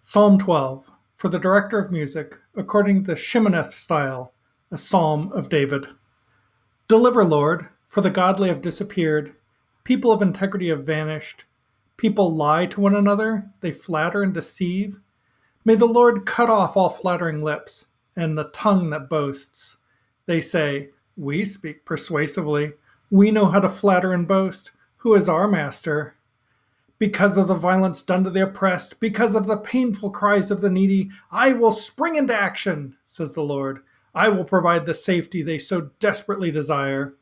Psalm 12 for the director of music, according to the Sheminith style, a psalm of David. Deliver, Lord, for the godly have disappeared, people of integrity have vanished. People lie to one another, they flatter and deceive. May the Lord cut off all flattering lips and the tongue that boasts. They say, We speak persuasively. We know how to flatter and boast. Who is our master? Because of the violence done to the oppressed, because of the painful cries of the needy, I will spring into action, says the Lord. I will provide the safety they so desperately desire.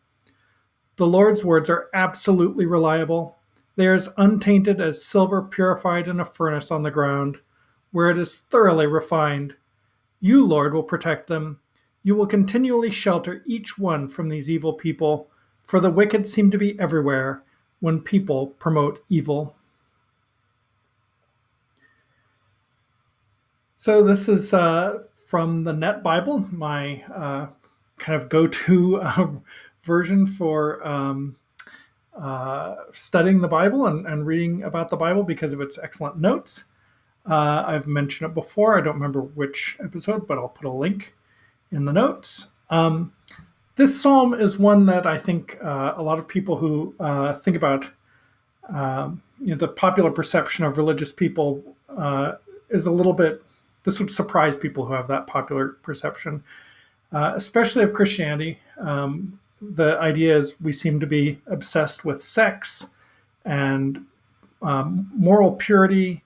The Lord's words are absolutely reliable. They are as untainted as silver purified in a furnace on the ground, where it is thoroughly refined. You, Lord, will protect them. You will continually shelter each one from these evil people, for the wicked seem to be everywhere when people promote evil. So this is uh, from the Net Bible, my uh, kind of go-to uh, version for um, uh, studying the Bible and, and, reading about the Bible because of its excellent notes. Uh, I've mentioned it before. I don't remember which episode, but I'll put a link in the notes. Um, this psalm is one that I think uh, a lot of people who think about um, you know, the popular perception of religious people is a little bit this would surprise people who have that popular perception, uh, especially of Christianity. Um, the idea is we seem to be obsessed with sex and um, moral purity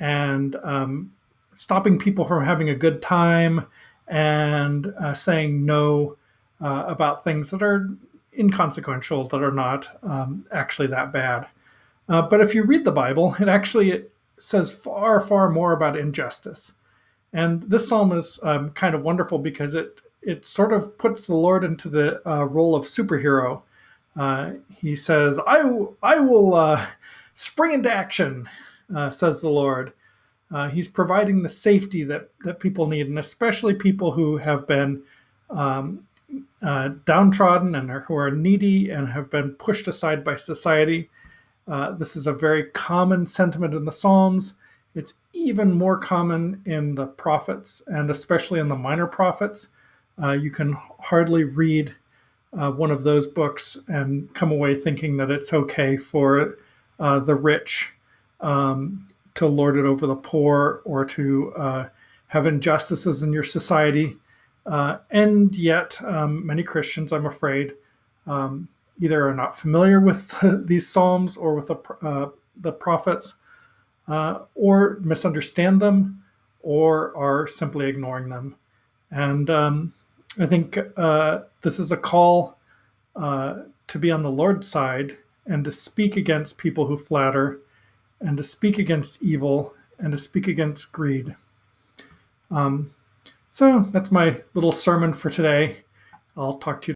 and um, stopping people from having a good time and uh, saying no uh, about things that are inconsequential, that are not um, actually that bad. Uh, but if you read the Bible, it actually says far, far more about injustice. And this psalm is um, kind of wonderful because it it sort of puts the Lord into the uh, role of superhero. Uh, he says, "I I will uh, spring into action," uh, says the Lord. Uh, he's providing the safety that that people need, and especially people who have been um, uh, downtrodden and are, who are needy and have been pushed aside by society. this is a very common sentiment in the Psalms. It's even more common in the prophets and especially in the minor prophets. Uh, you can hardly read uh, one of those books and come away thinking that it's okay for uh, the rich um, to lord it over the poor or to uh, have injustices in your society. Uh, and yet, um, many Christians, I'm afraid, um, either are not familiar with these psalms or with the, uh, the prophets uh, or misunderstand them or are simply ignoring them. And um, I think uh, this is a call uh, to be on the Lord's side and to speak against people who flatter and to speak against evil and to speak against greed. Um, so that's my little sermon for today. I'll talk to you.